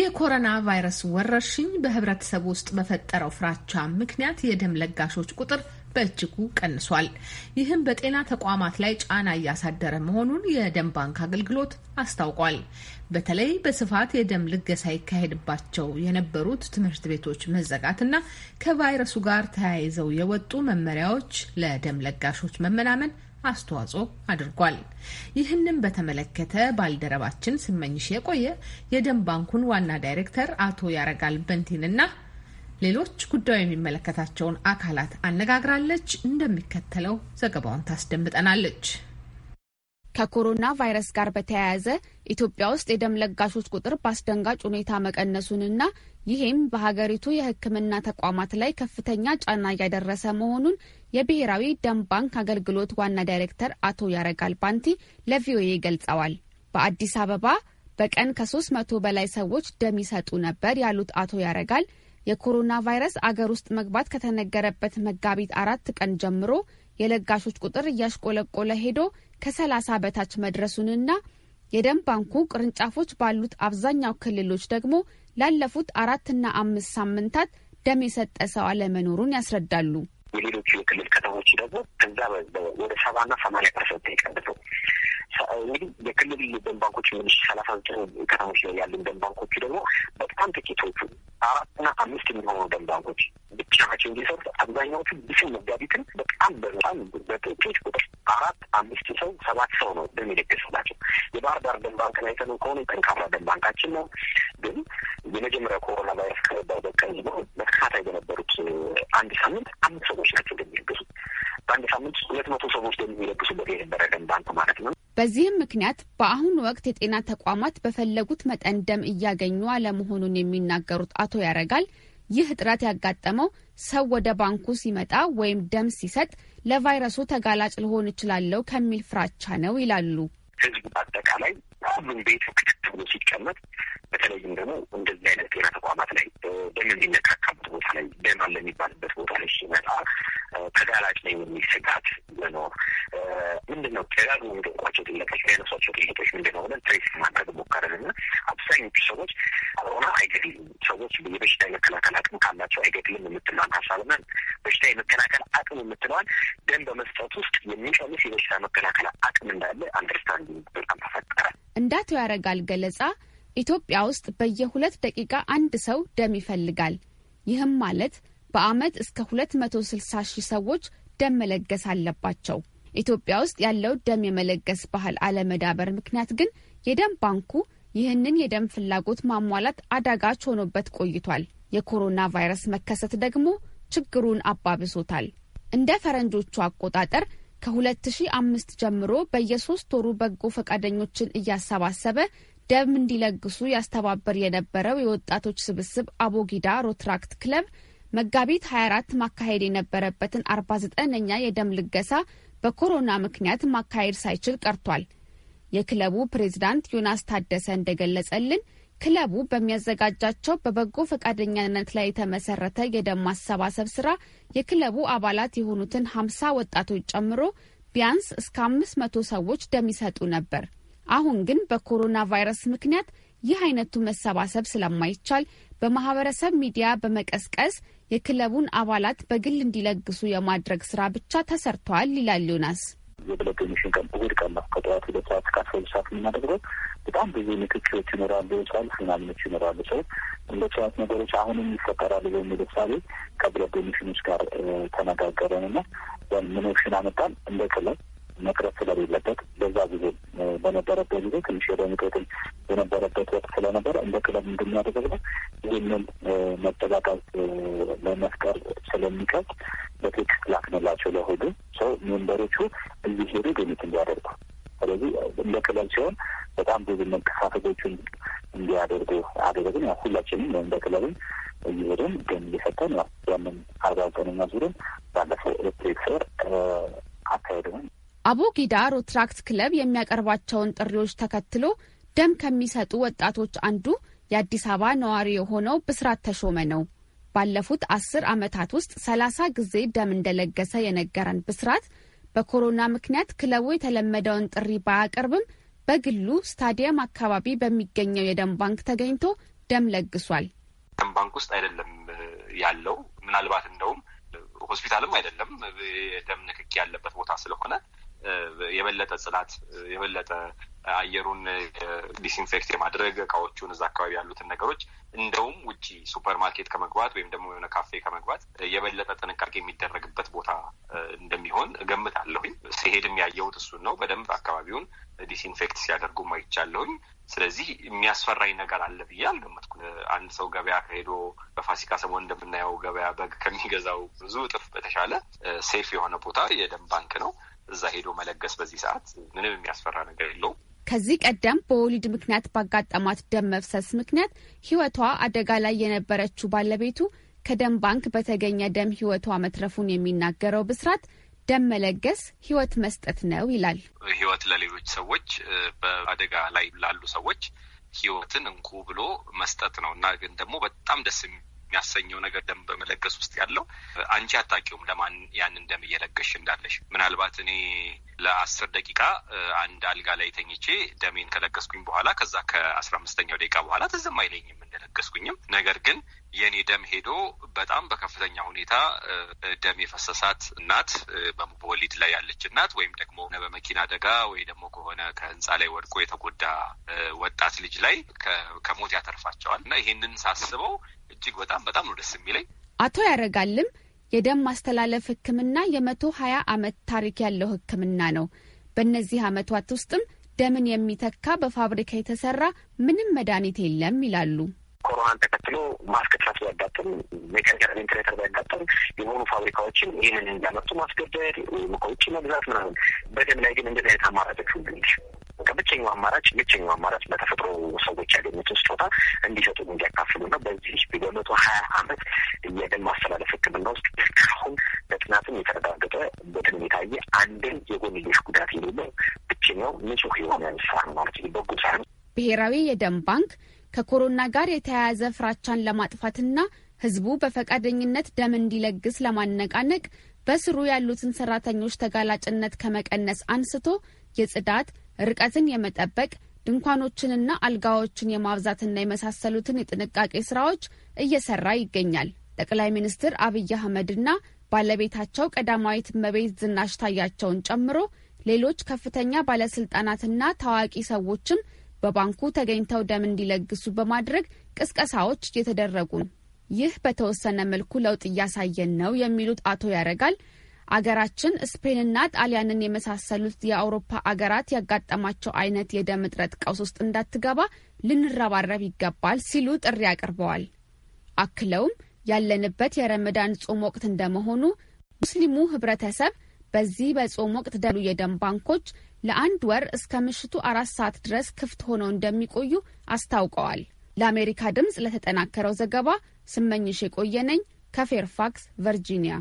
የኮሮና ቫይረስ ወረርሽኝ በህብረተሰቡ ውስጥ በፈጠረው ፍራቻ ምክንያት የደም ለጋሾች ቁጥር በእጅጉ ቀንሷል። ይህም በጤና ተቋማት ላይ ጫና እያሳደረ መሆኑን የደም ባንክ አገልግሎት አስታውቋል። በተለይ በስፋት የደም ልገሳ ይካሄድባቸው የነበሩት ትምህርት ቤቶች መዘጋትና ከቫይረሱ ጋር ተያይዘው የወጡ መመሪያዎች ለደም ለጋሾች መመናመን አስተዋጽኦ አድርጓል። ይህንም በተመለከተ ባልደረባችን ስመኝሽ የቆየ የደም ባንኩን ዋና ዳይሬክተር አቶ ያረጋል በንቲንና ሌሎች ጉዳዩ የሚመለከታቸውን አካላት አነጋግራለች። እንደሚከተለው ዘገባውን ታስደምጠናለች። ከኮሮና ቫይረስ ጋር በተያያዘ ኢትዮጵያ ውስጥ የደም ለጋሾች ቁጥር በአስደንጋጭ ሁኔታ መቀነሱንና ይህም በሀገሪቱ የሕክምና ተቋማት ላይ ከፍተኛ ጫና እያደረሰ መሆኑን የብሔራዊ ደም ባንክ አገልግሎት ዋና ዳይሬክተር አቶ ያረጋል ባንቲ ለቪኦኤ ገልጸዋል። በአዲስ አበባ በቀን ከሶስት መቶ በላይ ሰዎች ደም ይሰጡ ነበር ያሉት አቶ ያረጋል የኮሮና ቫይረስ አገር ውስጥ መግባት ከተነገረበት መጋቢት አራት ቀን ጀምሮ የለጋሾች ቁጥር እያሽቆለቆለ ሄዶ ከሰላሳ በታች መድረሱንና የደም ባንኩ ቅርንጫፎች ባሉት አብዛኛው ክልሎች ደግሞ ላለፉት አራትና አምስት ሳምንታት ደም የሰጠ ሰው አለመኖሩን ያስረዳሉ። የሌሎቹ የክልል ከተሞች ደግሞ ከዛ ወደ ሰባና ሰማንያ percent የቀንሰው እንግዲህ የክልል ደም ባንኮች ምንሽ ሰላሳ ዘጠኝ ከተሞች ላይ ያሉ ደም ባንኮቹ ደግሞ በጣም ጥቂቶቹ አራትና አምስት የሚሆኑ ደም ባንኮች ብቻ ናቸው እንዲሰሩ አብዛኛዎቹ ብስን መጋቢትን በጣም በጣም በጥቂት ቁጥር አራት አምስት ሰው ሰባት ሰው ነው ደም የለገሰላቸው። የባህር ዳር ደም ባንክ ላይ ከሆነ ጠንካራ ደም ባንካችን ነው። ግን የመጀመሪያ ኮሮና ቫይረስ ከገባበት ቀን ጀምሮ በተከታታይ በነበሩት አንድ ሳምንት አምስት ሰዎች ናቸው ደም የሚለግሱት። በአንድ ሳምንት ሁለት መቶ ሰዎች ደም የሚለግሱበት የነበረ ደም ባንክ ማለት ነው። በዚህም ምክንያት በአሁኑ ወቅት የጤና ተቋማት በፈለጉት መጠን ደም እያገኙ አለመሆኑን የሚናገሩት አቶ ያረጋል ይህ እጥረት ያጋጠመው ሰው ወደ ባንኩ ሲመጣ ወይም ደም ሲሰጥ ለቫይረሱ ተጋላጭ ልሆን እችላለሁ ከሚል ፍራቻ ነው ይላሉ። ህዝቡ በአጠቃላይ ሁሉም ቤቱ ክትት ብሎ ሲቀመጥ በተለይም ደግሞ እንደዚህ አይነት ጤና ተቋማት ላይ ደም የሚነካካበት ቦታ ላይ ደም አለ የሚባልበት ቦታ ላይ ሲመጣ ተጋላጭ ላይ የሚል ስጋት መኖር ምንድን ነው ደጋግሞ የሚጠቋቸው ጥያቄዎች የሚያነሷቸው ጥያቄዎች ምንድን ነው ብለን ትሬስ ማድረግ ሞከርን እና አብዛኞቹ ሰዎች ኮሮና አይገድልም፣ ሰዎች የበሽታ የመከላከል አቅም ካላቸው አይገድልም የምትለዋን ሀሳብና በሽታ የመከላከል አቅም የምትለዋን ደም በመስጠት ውስጥ የሚቀንስ የበሽታ መከላከል አቅም እንዳለ አንደርስታንድ በጣም ተፈጠረ። እንደ አቶ ያረጋል ገለጻ ኢትዮጵያ ውስጥ በየሁለት ደቂቃ አንድ ሰው ደም ይፈልጋል። ይህም ማለት በአመት እስከ 260 ሺህ ሰዎች ደም መለገስ አለባቸው። ኢትዮጵያ ውስጥ ያለው ደም የመለገስ ባህል አለመዳበር ምክንያት ግን የደም ባንኩ ይህንን የደም ፍላጎት ማሟላት አዳጋች ሆኖበት ቆይቷል። የኮሮና ቫይረስ መከሰት ደግሞ ችግሩን አባብሶታል። እንደ ፈረንጆቹ አቆጣጠር ከ2005 ጀምሮ በየሶስት ወሩ በጎ ፈቃደኞችን እያሰባሰበ ደም እንዲለግሱ ያስተባበር የነበረው የወጣቶች ስብስብ አቦጊዳ ሮትራክት ክለብ መጋቢት 24 ማካሄድ የነበረበትን 49ኛ የደም ልገሳ በኮሮና ምክንያት ማካሄድ ሳይችል ቀርቷል። የክለቡ ፕሬዝዳንት ዮናስ ታደሰ እንደገለጸልን ክለቡ በሚያዘጋጃቸው በበጎ ፈቃደኛነት ላይ የተመሰረተ የደም ማሰባሰብ ስራ የክለቡ አባላት የሆኑትን 50 ወጣቶች ጨምሮ ቢያንስ እስከ 500 ሰዎች ደም ይሰጡ ነበር። አሁን ግን በኮሮና ቫይረስ ምክንያት ይህ አይነቱ መሰባሰብ ስለማይቻል በማህበረሰብ ሚዲያ በመቀስቀስ የክለቡን አባላት በግል እንዲለግሱ የማድረግ ስራ ብቻ ተሰርተዋል ይላል ዮናስ። የ blood donation ቀን እሑድ ቀን ነው ከጠዋት ሁለት ሰዓት እስከ ሁለት ሰዓት የምናደርገው። በጣም ብዙ ንክኪዎች ይኖራሉ፣ ሰልፍ ምናምኖች ይኖራሉ። ሰው እንደ ሰዓት ነገሮች አሁንም ይፈጠራሉ በሚል እሳቤ ከ blood donation ኦች ጋር ተነጋገረን እና ምን option አመጣን እንደ ክለብ መቅረት ስለሌለበት በዛ ጊዜ በነበረበት ጊዜ ትንሽ የደም እጥረት የነበረበት ወቅት ስለነበረ እንደ ክለብ እንደሚያደርገው ይህንን መጠቃቃት ለመፍጠር ስለሚከብድ በ text ላክንላቸው ለሁሉ ሰው member ኦቹ ግኝት እንዲያደርጉ። ስለዚህ እንደ ክለብ ሲሆን በጣም ብዙ መንቀሳቀሶችን እንዲያደርጉ አደረግን። ያው ሁላችንም እንደ ክለብም እየሄድን ግን እየሰጠን ያው ያንን አርባ ዘጠነኛ ዙርን ባለፈው ኤሌክትሪክ ስር አካሄድን። አቦጊዳ ሮትራክት ክለብ የሚያቀርባቸውን ጥሪዎች ተከትሎ ደም ከሚሰጡ ወጣቶች አንዱ የአዲስ አበባ ነዋሪ የሆነው ብስራት ተሾመ ነው። ባለፉት አስር ዓመታት ውስጥ ሰላሳ ጊዜ ደም እንደለገሰ የነገረን ብስራት በኮሮና ምክንያት ክለቡ የተለመደውን ጥሪ ባያቀርብም በግሉ ስታዲየም አካባቢ በሚገኘው የደም ባንክ ተገኝቶ ደም ለግሷል። ደም ባንክ ውስጥ አይደለም ያለው ምናልባት እንደውም ሆስፒታልም አይደለም የደም ንክኪ ያለበት ቦታ ስለሆነ የበለጠ ጽዳት የበለጠ አየሩን disinfect የማድረግ እቃዎቹን እዛ አካባቢ ያሉትን ነገሮች እንደውም ውጪ ሱፐር ማርኬት ከመግባት ወይም ደግሞ የሆነ ካፌ ከመግባት የበለጠ ጥንቃቄ የሚደረግበት ቦታ እንደሚሆን እገምታለሁኝ። ሲሄድም ያየሁት እሱን ነው። በደንብ አካባቢውን disinfect ሲያደርጉም አይቻለሁኝ። ስለዚህ የሚያስፈራኝ ነገር አለ ብዬ አልገመትኩ። አንድ ሰው ገበያ ሄዶ በፋሲካ ሰሞን እንደምናየው ገበያ በግ ከሚገዛው ብዙ እጥፍ በተሻለ safe የሆነ ቦታ የደም ባንክ ነው። እዛ ሄዶ መለገስ በዚህ ሰዓት ምንም የሚያስፈራ ነገር የለውም። ከዚህ ቀደም በወሊድ ምክንያት ባጋጠማት ደም መፍሰስ ምክንያት ሕይወቷ አደጋ ላይ የነበረችው ባለቤቱ ከደም ባንክ በተገኘ ደም ሕይወቷ መትረፉን የሚናገረው ብስራት ደም መለገስ ሕይወት መስጠት ነው ይላል። ሕይወት ለሌሎች ሰዎች በአደጋ ላይ ላሉ ሰዎች ሕይወትን እንኩ ብሎ መስጠት ነው እና ግን ደግሞ በጣም ደስ የሚያሰኘው ነገር ደም በመለገስ ውስጥ ያለው አንቺ አታውቂውም ለማን ያንን ደም እየለገሽ እንዳለሽ። ምናልባት እኔ ለአስር ደቂቃ አንድ አልጋ ላይ ተኝቼ ደሜን ከለገስኩኝ በኋላ ከዛ ከአስራ አምስተኛው ደቂቃ በኋላ ትዝም አይለኝም እንደለገስኩኝም። ነገር ግን የእኔ ደም ሄዶ በጣም በከፍተኛ ሁኔታ ደም የፈሰሳት እናት በወሊድ ላይ ያለች እናት ወይም ደግሞ በመኪና አደጋ ወይ ደግሞ ከሆነ ከህንፃ ላይ ወድቆ የተጎዳ ወጣት ልጅ ላይ ከሞት ያተርፋቸዋል እና ይሄንን ሳስበው እጅግ በጣም በጣም ነው ደስ የሚለኝ። አቶ ያረጋልም የደም ማስተላለፍ ሕክምና የመቶ ሀያ አመት ታሪክ ያለው ሕክምና ነው። በእነዚህ አመታት ውስጥም ደምን የሚተካ በፋብሪካ የተሰራ ምንም መድኃኒት የለም ይላሉ። ኮሮናን ተከትሎ ማስክ እጥረት ቢያጋጥም mechanical ventilator ቢያጋጥም የሆኑ ፋብሪካዎችን ይህንን እንዲያመርቱ ማስገደድ ወይም ከውጭ መግዛት ምናምን። በደም ላይ ግን እንደዚህ አይነት አማራጮች ሁሉ በቃ ብቸኛው አማራጭ ብቸኛው አማራጭ በተፈጥሮ ሰዎች ያገኙትን ስጦታ እንዲሰጡ እንዲያካፍሉ ነው። በዚህ በመቶ ሀያ አመት የደም ማስተላለፍ ህክምና ውስጥ እስካሁን በጥናትም የተረጋገጠ በደም የታየ አንድን የጎንዮሽ ጉዳት የሌለው ብቸኛው ንጹህ የሆነ ነው ማለት በጎ ሳይሆን ብሔራዊ የደም ባንክ ከኮሮና ጋር የተያያዘ ፍራቻን ለማጥፋትና ህዝቡ በፈቃደኝነት ደም እንዲለግስ ለማነቃነቅ በስሩ ያሉትን ሰራተኞች ተጋላጭነት ከመቀነስ አንስቶ የጽዳት፣ ርቀትን የመጠበቅ ድንኳኖችንና አልጋዎችን የማብዛትና የመሳሰሉትን የጥንቃቄ ስራዎች እየሰራ ይገኛል። ጠቅላይ ሚኒስትር አብይ አህመድና ባለቤታቸው ቀዳማዊት እመቤት ዝናሽ ታያቸውን ጨምሮ ሌሎች ከፍተኛ ባለስልጣናትና ታዋቂ ሰዎችም በባንኩ ተገኝተው ደም እንዲለግሱ በማድረግ ቅስቀሳዎች እየተደረጉ ነው። ይህ በተወሰነ መልኩ ለውጥ እያሳየን ነው የሚሉት አቶ ያረጋል አገራችን ስፔንና ጣሊያንን የመሳሰሉት የአውሮፓ አገራት ያጋጠማቸው አይነት የደም እጥረት ቀውስ ውስጥ እንዳትገባ ልንረባረብ ይገባል ሲሉ ጥሪ አቅርበዋል። አክለውም ያለንበት የረመዳን ጾም ወቅት እንደመሆኑ ሙስሊሙ ህብረተሰብ በዚህ በጾም ወቅት ደሉ የደም ባንኮች ለአንድ ወር እስከ ምሽቱ አራት ሰዓት ድረስ ክፍት ሆነው እንደሚቆዩ አስታውቀዋል። ለአሜሪካ ድምፅ ለተጠናከረው ዘገባ ስመኝሽ የቆየነኝ ከፌርፋክስ ቨርጂኒያ